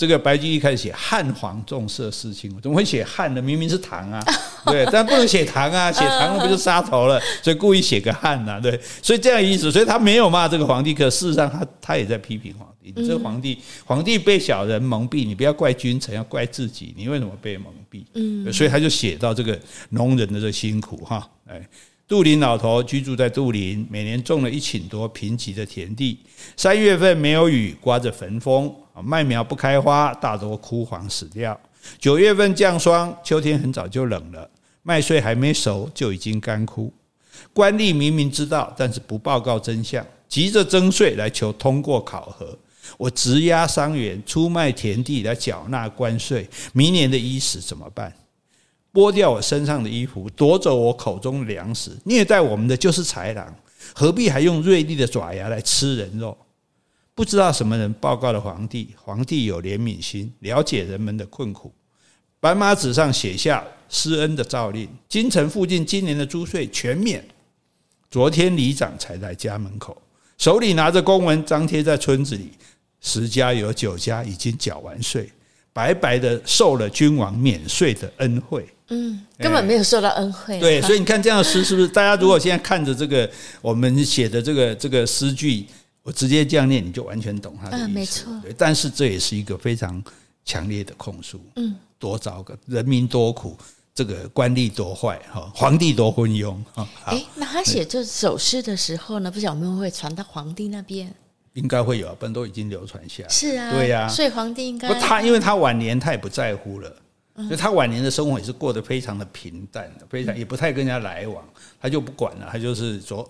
A: 这个白居易开始写汉皇重色思亲，我怎么会写汉呢？明明是唐啊，对，但不能写唐啊，写唐了不就杀头了？所以故意写个汉呐，对，所以这样意思，所以他没有骂这个皇帝，可事实上他他也在批评皇帝。你这个皇帝，皇帝被小人蒙蔽，你不要怪君臣，要怪自己，你为什么被蒙蔽？嗯，所以他就写到这个农人的这辛苦哈，哎。杜林老头居住在杜林，每年种了一顷多贫瘠的田地。三月份没有雨，刮着焚风，麦苗不开花，大多枯黄死掉。九月份降霜，秋天很早就冷了，麦穗还没熟就已经干枯。官吏明明知道，但是不报告真相，急着征税来求通过考核。我质押伤员，出卖田地来缴纳关税，明年的衣食怎么办？剥掉我身上的衣服，夺走我口中粮食，虐待我们的就是豺狼，何必还用锐利的爪牙来吃人肉？不知道什么人报告了皇帝，皇帝有怜悯心，了解人们的困苦，白马纸上写下施恩的诏令：京城附近今年的租税全免。昨天里长才在家门口，手里拿着公文张贴在村子里，十家有九家已经缴完税，白白的受了君王免税的恩惠。
B: 嗯，根本没有受到恩惠。
A: 对，所以你看这样的诗是不是？大家如果现在看着这个我们写的这个这个诗句，我直接这样念，你就完全懂他的意思。没错。但是这也是一个非常强烈的控诉。嗯，多糟糕，人民多苦，这个官吏多坏，哈，皇帝多昏庸。哈，
B: 哎，那他写这首诗的时候呢，不晓得有没有会传到皇帝那边？
A: 应该会有，不然都已经流传下来。
B: 是啊，
A: 对呀。
B: 所以皇帝应该
A: 不他，因为他晚年他也不在乎了。所以他晚年的生活也是过得非常的平淡的，非常也不太跟人家来往，他就不管了，他就是说。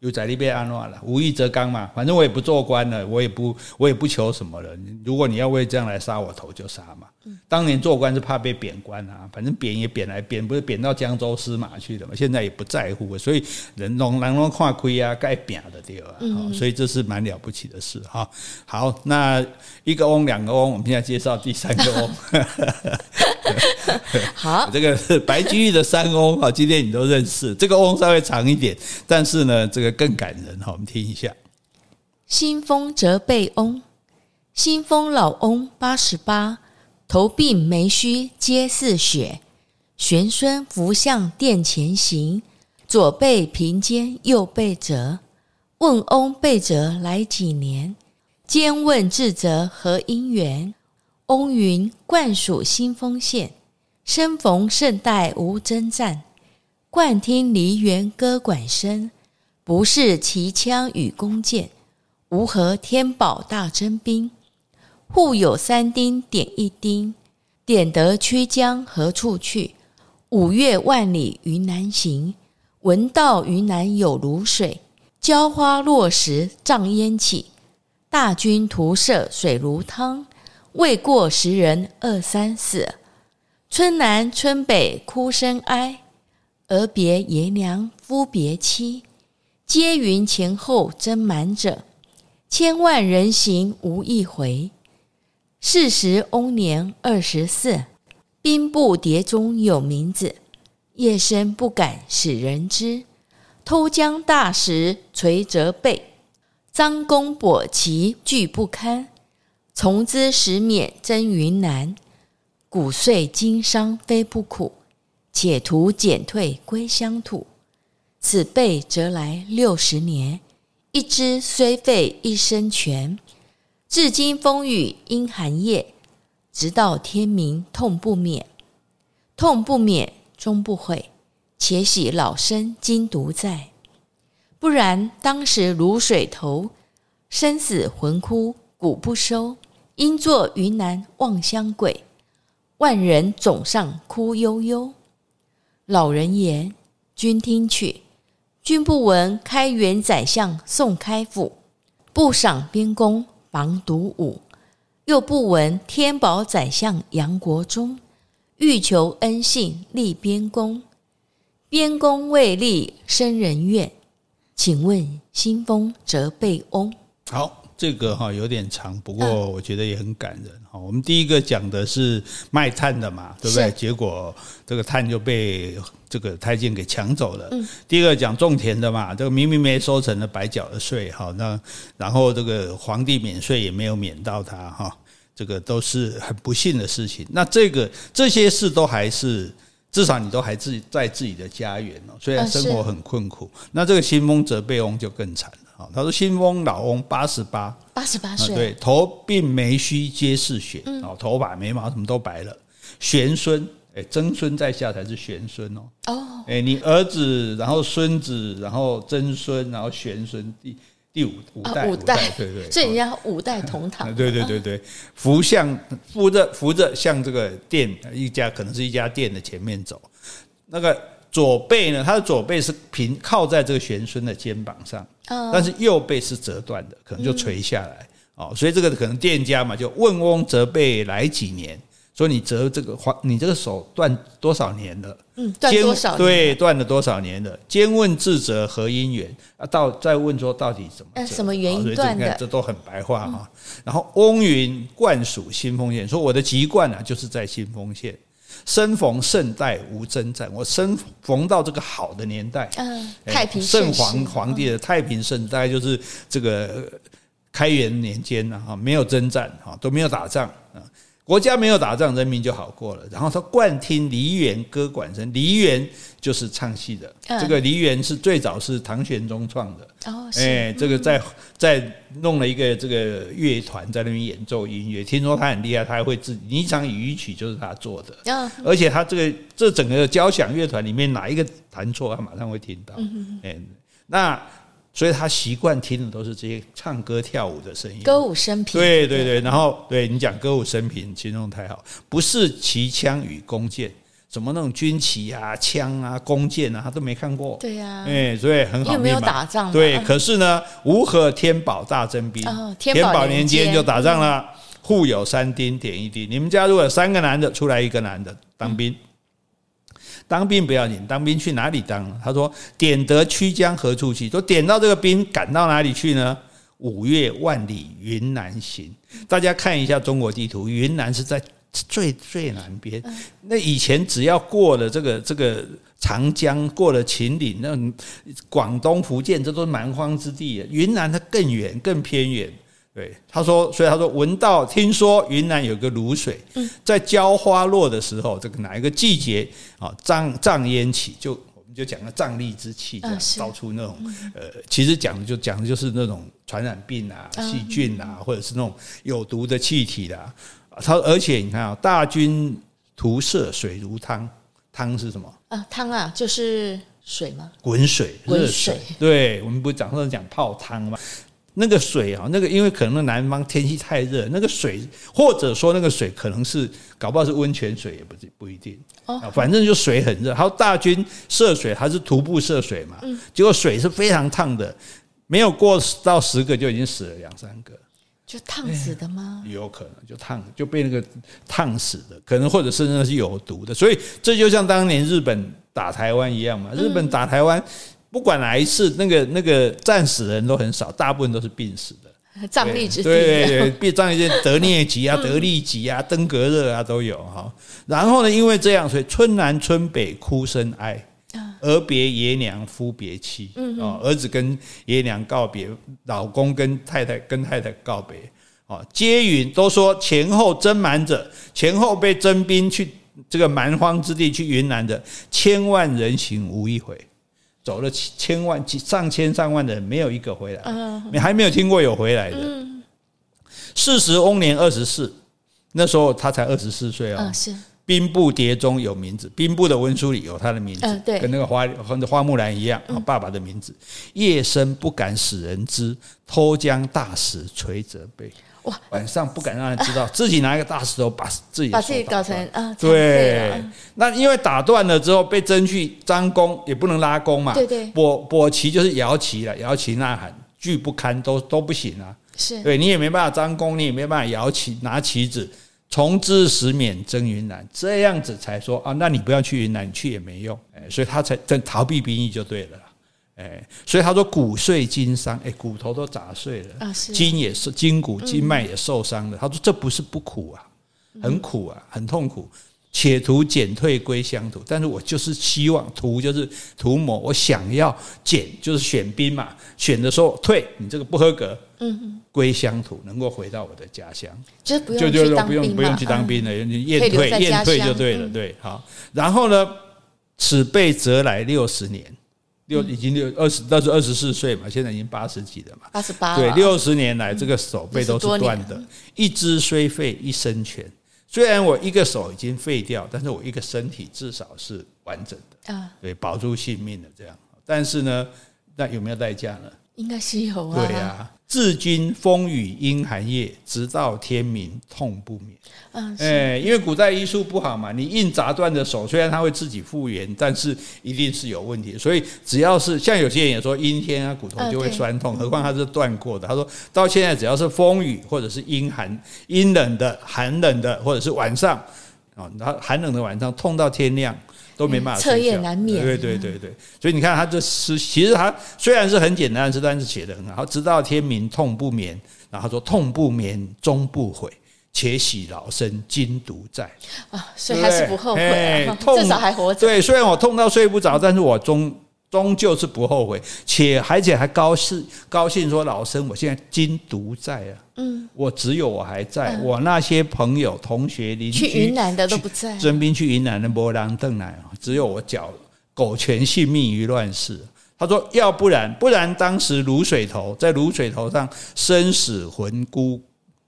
A: 有在那边安乱了，无欲则刚嘛，反正我也不做官了，我也不我也不求什么了。如果你要为这样来杀我头，就杀嘛。当年做官是怕被贬官啊，反正贬也贬来贬，不是贬到江州司马去了嘛。现在也不在乎，所以人龙人拢看亏啊，该贬的对吧？所以这是蛮了不起的事哈。好，那一个翁两个翁，我们现在介绍第三个翁。
B: 好，
A: 这个是白居易的三翁啊，今天你都认识。这个翁稍微长一点，但是呢，这个更感人哈。我们听一下：
B: 新丰折背翁，新丰老翁八十八，头鬓眉须皆似雪。玄孙扶向殿前行，左背平肩，右背折。问翁背折来几年？兼问至折何因缘？翁云：贯属新丰县，生逢胜代无征战，惯听梨园歌管声，不识旗枪与弓箭，无何天宝大征兵。户有三丁点一丁，点得驱将何处去？五月万里云南行，闻道云南有芦水，浇花落石瘴烟起，大军徒涉水如汤。未过十人二三四，村南村北哭声哀。儿别爷娘夫别妻，皆云前后征满者，千万人行无一回。是时翁年二十四，兵部牒中有名字，夜深不敢使人知。偷将大石锤折背，张弓簸旗惧不堪。从兹始免征云南，骨碎经伤非不苦，且图减退归乡土。此背折来六十年，一枝虽废一生全。至今风雨阴寒夜，直到天明痛不免。痛不免终不悔，且喜老身今独在。不然当时卤水头，生死魂枯骨不收。应作云南望乡鬼，万人冢上哭悠悠。老人言，君听取。君不闻开元宰相宋开府，不赏边公防独武，又不闻天宝宰相杨国忠，欲求恩信立边公，边公未立生人怨，请问新丰折被翁。
A: 好。这个哈有点长，不过我觉得也很感人哈。我们第一个讲的是卖炭的嘛，对不对？结果这个炭就被这个太监给抢走了。嗯第二个讲种田的嘛，这个明明没收成的白缴了税哈，那然后这个皇帝免税也没有免到他哈，这个都是很不幸的事情。那这个这些事都还是至少你都还自己在自己的家园哦，虽然生活很困苦。那这个新丰责备翁就更惨了。他说：“新翁老翁八十八，
B: 八十八岁，
A: 对，头鬓眉须皆是血，哦，头发眉毛什么都白了。玄孙，哎，曾孙在下才是玄孙哦。哦，哎，你儿子，然后孙子，然后曾孙，然后玄孙，第第五五代，五代，对 对，
B: 所以人家五代同堂。
A: 对对对对，扶向扶着扶着向这个店一家，可能是一家店的前面走，那个。”左背呢，他的左背是平靠在这个玄孙的肩膀上，但是右背是折断的，可能就垂下来哦。所以这个可能店家嘛，就问翁折背来几年，说你折这个你这个手断多少年了？
B: 嗯，断多少年？
A: 对，断了多少年了？兼问自责何因缘？啊，到再问说到底怎么
B: 什么原因断的？
A: 这都很白话哈。然后翁云贯属新丰县，说我的籍贯啊，就是在新丰县。生逢盛代无征战，我生逢到这个好的年代，
B: 嗯，太平
A: 盛皇皇帝的太平盛，大概就是这个开元年间啊，没有征战啊，都没有打仗啊。国家没有打仗，人民就好过了。然后他惯听梨园歌管声，梨园就是唱戏的。这个梨园是最早是唐玄宗创的。哦，哎，这个在在弄了一个这个乐团在那边演奏音乐。听说他很厉害，他还会自己拟响羽衣曲就是他做的。而且他这个这整个交响乐团里面哪一个弹错，他马上会听到。哎，那。所以他习惯听的都是这些唱歌跳舞的声音，
B: 歌舞升平。
A: 对对对，然后对你讲歌舞升平，形容太好。不是骑枪与弓箭，什么那种军旗啊、枪啊、弓箭啊，他都没看过。
B: 对呀，
A: 哎，所以很好。
B: 有没有打仗？
A: 对，可是呢，吾何天宝大征兵，天宝年间就打仗了。户有三丁，点一丁。你们家如果有三个男的，出来一个男的当兵。当兵不要紧，当兵去哪里当？他说：“点得曲江何处去？说点到这个兵，赶到哪里去呢？五月万里云南行。大家看一下中国地图，云南是在最最南边。那以前只要过了这个这个长江，过了秦岭，那广东、福建这都是蛮荒之地。云南它更远，更偏远。”对，他说，所以他说，闻到听说云南有个卤水，在浇花落的时候，这个哪一个季节啊？瘴瘴烟起，就我们就讲了瘴疠之气，这样到处那种呃，其实讲的就讲的就是那种传染病啊、细菌啊，或者是那种有毒的气体啦。他而且你看啊，大军徒涉水如汤，汤是什么？
B: 啊，汤啊，就是水吗？
A: 滚水，热水。对，我们不是讲说讲泡汤吗？那个水啊，那个因为可能南方天气太热，那个水或者说那个水可能是搞不好是温泉水，也不不一定。哦，反正就水很热。还有大军涉水还是徒步涉水嘛？嗯，结果水是非常烫的，没有过到十个就已经死了两三个，
B: 就烫死的吗？
A: 有可能就烫就被那个烫死的，可能或者是那是有毒的。所以这就像当年日本打台湾一样嘛，日本打台湾。不管哪一次，那个那个战死的人都很少，大部分都是病死的。
B: 瘴疠之地，
A: 对对对，瘴癘得疟疾啊，得痢疾啊，登革热啊都有哈。然后呢，因为这样，所以村南村北哭声哀，儿别爷娘夫别妻。哦，儿子跟爷娘告别，老公跟太太跟太太告别。哦，皆云都说前后征蛮者，前后被征兵去这个蛮荒之地去云南的千万人行无一回。走了千万、上千、上万的人，没有一个回来，你还没有听过有回来的。四十翁年二十四，那时候他才二十四岁哦。
B: 嗯，是。
A: 兵部牒中有名字，兵部的文书里有他的名字，
B: 嗯、对，
A: 跟那个花和花木兰一样，嗯、爸爸的名字。夜深不敢使人知，偷将大石锤折背。哇，晚上不敢让人知道，自己拿一个大石头把自己
B: 把自己搞成啊，
A: 对。那因为打断了之后被征去张弓，也不能拉弓嘛。
B: 对对。
A: 拨拨旗就是摇旗了，摇旗呐喊，拒不堪都都不行啊。
B: 是。
A: 对，你也没办法张弓，你也没办法摇旗拿旗子。从知时免征云南，这样子才说啊，那你不要去云南，你去也没用，哎，所以他才在逃避兵役就对了，哎，所以他说骨碎筋伤，哎，骨头都砸碎了，啊，筋也是筋骨筋脉也受伤了。他说这不是不苦啊，很苦啊，很痛苦。且图减退归乡土，但是我就是希望图就是图谋，我想要减就是选兵嘛，选的时候退，你这个不合格，嗯，归乡土，能够回到我的家乡，
B: 就不用去当兵，
A: 不用不用去当兵了，你验退验退就对了，对，好，然后呢，此辈折来六十年，六已经六二十，那是二十四岁嘛，现在已经八十几了嘛，
B: 八十八，
A: 对，六十年来这个手背都是断的，一只虽废，一身全。虽然我一个手已经废掉，但是我一个身体至少是完整的啊，对，保住性命的这样。但是呢，那有没有代价呢？
B: 应该是有啊。
A: 对啊。至今风雨阴寒夜，直到天明痛不眠。嗯，哎，因为古代医术不好嘛，你硬砸断的手，虽然它会自己复原，但是一定是有问题。所以只要是像有些人也说阴天啊，骨头就会酸痛，何况它是断过的。他说到现在，只要是风雨或者是阴寒、阴冷的、寒冷的，或者是晚上啊，然后寒冷的晚上痛到天亮。都没办法
B: 彻夜难眠，
A: 对对对对，所以你看他这诗，其实他虽然是很简单的诗，但是写的很好。直到天明痛不眠，然后说痛不眠终不悔，且喜老身今独在
B: 啊，所以还是不后悔，至少还活着。
A: 对，虽然我痛到睡不着，但是我终。终究是不后悔，且而且还高兴高兴说：“老生，我现在金独在啊，嗯，我只有我还在，嗯、我那些朋友、同学、邻居
B: 去云南的都不在，
A: 征兵去云南的没人回来，只有我缴苟全性命于乱世。”他说：“要不然，不然当时卤水头在卤水头上生死魂孤，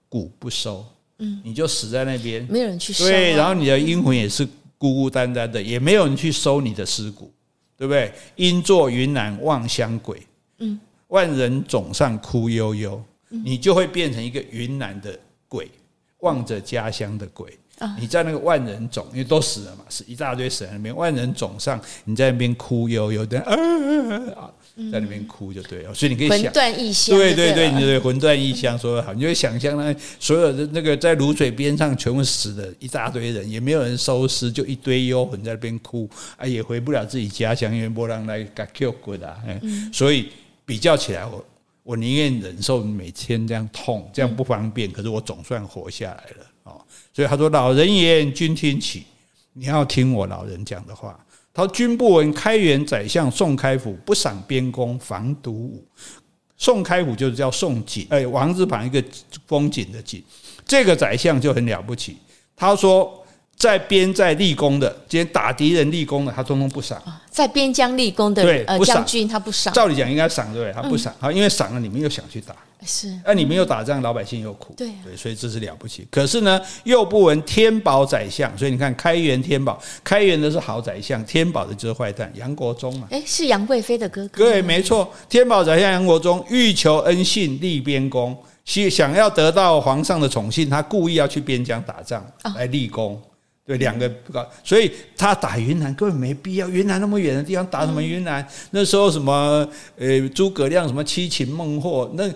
A: 骨不收，嗯，你就死在那边，
B: 没有人去收，
A: 对，然后你的阴魂也是孤孤单单的，也没有人去收你的尸骨。”对不对？应作云南望乡鬼，嗯，万人冢上哭悠悠，你就会变成一个云南的鬼，望着家乡的鬼。你在那个万人冢，因为都死了嘛，死一大堆死在那边。万人冢上，你在那边哭悠悠的，啊，在那边哭就对了。所以你可以想，
B: 魂断异乡，
A: 对对对，你的魂断异乡说得好，你就会想象那所有的那个在卤水边上全部死的一大堆人，也没有人收尸，就一堆幽魂在那边哭，啊，也回不了自己家乡，因为波浪来给 Q 过的。所以比较起来，我我宁愿忍受每天这样痛，这样不方便，可是我总算活下来了。所以他说：“老人言，君听起？你要听我老人讲的话。他说：‘君不闻开元宰相宋开府不赏边公，防独武。’宋开府就是叫宋景，哎，王字旁一个风景的景，这个宰相就很了不起。他说。”在边在立功的，今天打敌人立功的，他通通不赏。
B: 在边疆立功的，对，呃，将军他不赏。
A: 照理讲应该赏，对不对？他不赏，好，因为赏了你们又想去打，
B: 是。
A: 那你们又打仗，老百姓又苦，
B: 对
A: 对，所以这是了不起。可是呢，又不闻天宝宰相，所以你看开元天宝，开元的是好宰相，天宝的就是坏蛋杨国忠嘛。
B: 哎，是杨贵妃的哥哥。
A: 对，没错，天宝宰相杨国忠欲求恩信立边功，想想要得到皇上的宠幸，他故意要去边疆打仗来立功。对，两个所以他打云南根本没必要。云南那么远的地方，打什么云南？那时候什么呃，诸葛亮什么七擒孟获，那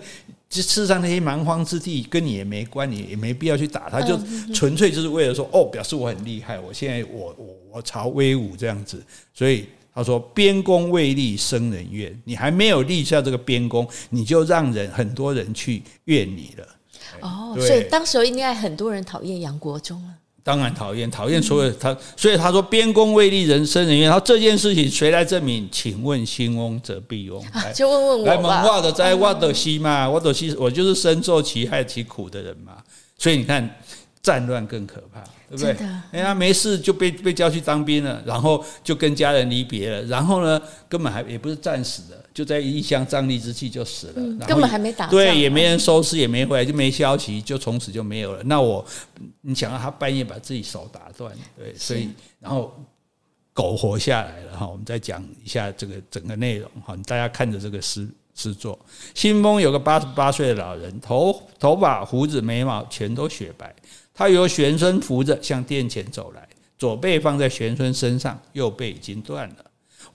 A: 就世上那些蛮荒之地，跟你也没关，你也没必要去打他，就纯粹就是为了说哦，表示我很厉害，我现在我我我朝威武这样子。所以他说边功未立，生人怨。你还没有立下这个边功，你就让人很多人去怨你了。
B: 哦，所以当时候应该很多人讨厌杨国忠啊。
A: 当然讨厌，讨厌所有他，所以他说边功未立，人生人怨。然后这件事情谁来证明？请问兴翁则必翁，
B: 就问问我。
A: 来蒙话的在挖斗西嘛，我的西，我就是深受其害其苦的人嘛。所以你看，战乱更可怕。对不对？哎呀，没事就被被叫去当兵了，然后就跟家人离别了，然后呢，根本还也不是战死的，就在一箱瘴疠之气就死了，嗯、
B: 根本还没打
A: 对，也没人收尸，也没回来，就没消息，就从此就没有了。那我，你想让他半夜把自己手打断，对，所以然后苟活下来了哈。我们再讲一下这个整个内容哈，大家看着这个诗诗作。新丰有个八十八岁的老人，头头发、胡子、眉毛全都雪白。他由玄孙扶着向殿前走来，左背放在玄孙身上，右背已经断了。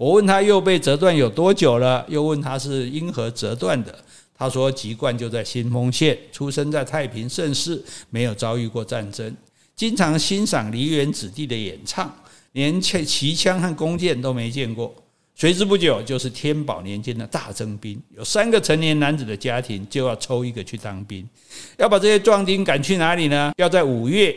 A: 我问他右背折断有多久了，又问他是因何折断的。他说籍贯就在新丰县，出生在太平盛世，没有遭遇过战争，经常欣赏梨园子弟的演唱，连旗枪和弓箭都没见过。随之不久就是天宝年间的大征兵，有三个成年男子的家庭就要抽一个去当兵，要把这些壮丁赶去哪里呢？要在五月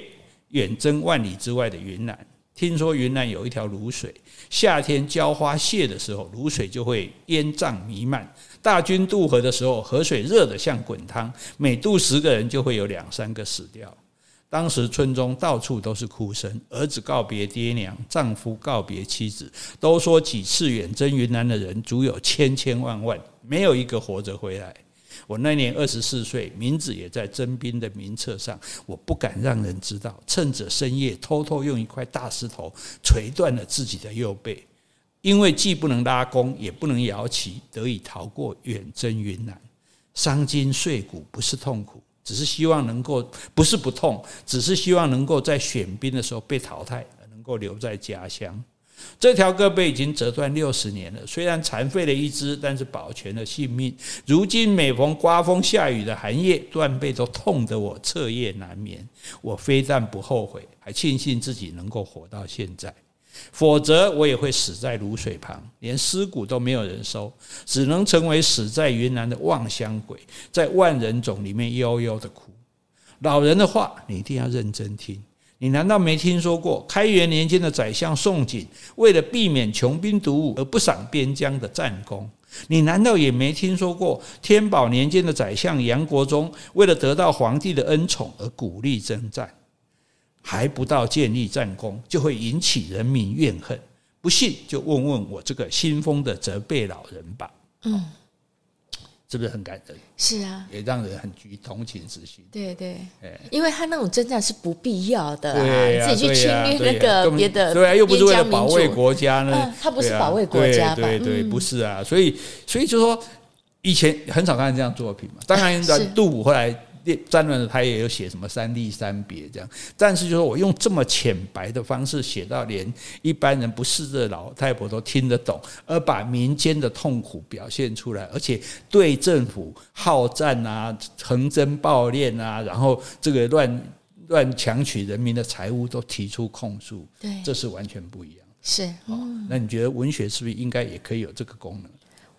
A: 远征万里之外的云南。听说云南有一条卤水，夏天浇花谢的时候，卤水就会烟瘴弥漫。大军渡河的时候，河水热得像滚汤，每渡十个人就会有两三个死掉。当时村中到处都是哭声，儿子告别爹娘，丈夫告别妻子，都说几次远征云南的人足有千千万万，没有一个活着回来。我那年二十四岁，名字也在征兵的名册上，我不敢让人知道，趁着深夜偷偷用一块大石头锤断了自己的右背，因为既不能拉弓，也不能摇旗，得以逃过远征云南。伤筋碎骨不是痛苦。只是希望能够，不是不痛，只是希望能够在选兵的时候被淘汰，能够留在家乡。这条胳膊已经折断六十年了，虽然残废了一只，但是保全了性命。如今每逢刮风下雨的寒夜，断背都痛得我彻夜难眠。我非但不后悔，还庆幸自己能够活到现在。否则我也会死在卤水旁，连尸骨都没有人收，只能成为死在云南的望乡鬼，在万人冢里面悠悠的哭。老人的话你一定要认真听，你难道没听说过开元年间的宰相宋璟为了避免穷兵黩武而不赏边疆的战功？你难道也没听说过天宝年间的宰相杨国忠为了得到皇帝的恩宠而鼓励征战？还不到建立战功，就会引起人民怨恨。不信就问问我这个新封的责备老人吧。嗯，是不是很感人？
B: 是啊，
A: 也让人很具同情之心。
B: 对对，因为他那种征战是不必要的，自己去侵略那个别的，
A: 对啊，又不是为了保卫国家呢。
B: 他不是保卫国家吧？
A: 对对，不是啊。所以，所以就说以前很少看见这样作品嘛。当然，杜甫后来。战乱的他也有写什么三吏三别这样，但是就是我用这么浅白的方式写到连一般人不识字的老太婆都听得懂，而把民间的痛苦表现出来，而且对政府好战啊、横征暴敛啊，然后这个乱乱强取人民的财物都提出控诉，对，这是完全不一样。
B: 是，
A: 嗯，那你觉得文学是不是应该也可以有这个功能？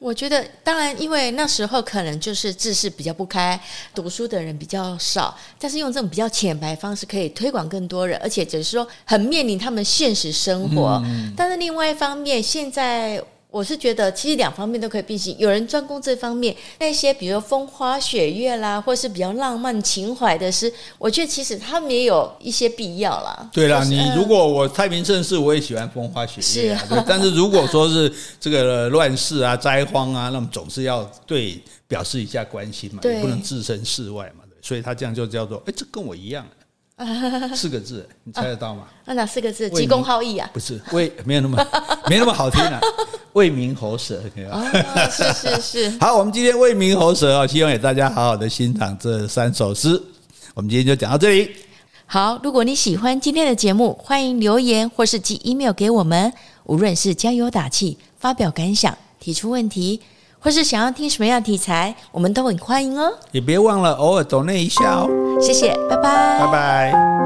B: 我觉得，当然，因为那时候可能就是知识比较不开，读书的人比较少，但是用这种比较浅白方式可以推广更多人，而且只是说很面临他们现实生活。嗯、但是另外一方面，现在。我是觉得，其实两方面都可以并行。有人专攻这方面，那些比如说风花雪月啦，或是比较浪漫情怀的诗，我觉得其实他们也有一些必要啦。
A: 对啦，你如果我太平盛世，我也喜欢风花雪月啊。是啊，但是如果说是这个乱世啊、灾荒啊，那么总是要对表示一下关心嘛，不能置身事外嘛。所以他这样就叫做，哎，这跟我一样。四个字，你猜得到吗？
B: 那、啊、哪四个字？急公好义啊？
A: 不是，为没有那么没那么好听啊。为民喉舌，
B: 哦，是是是。
A: 好，我们今天为民喉舌啊，希望给大家好好的欣赏这三首诗。我们今天就讲到这里。
B: 好，如果你喜欢今天的节目，欢迎留言或是寄 email 给我们。无论是加油打气、发表感想、提出问题，或是想要听什么样的题材，我们都很欢迎哦。
A: 也别忘了偶尔抖内一下哦。
B: 谢谢，拜拜，
A: 拜拜。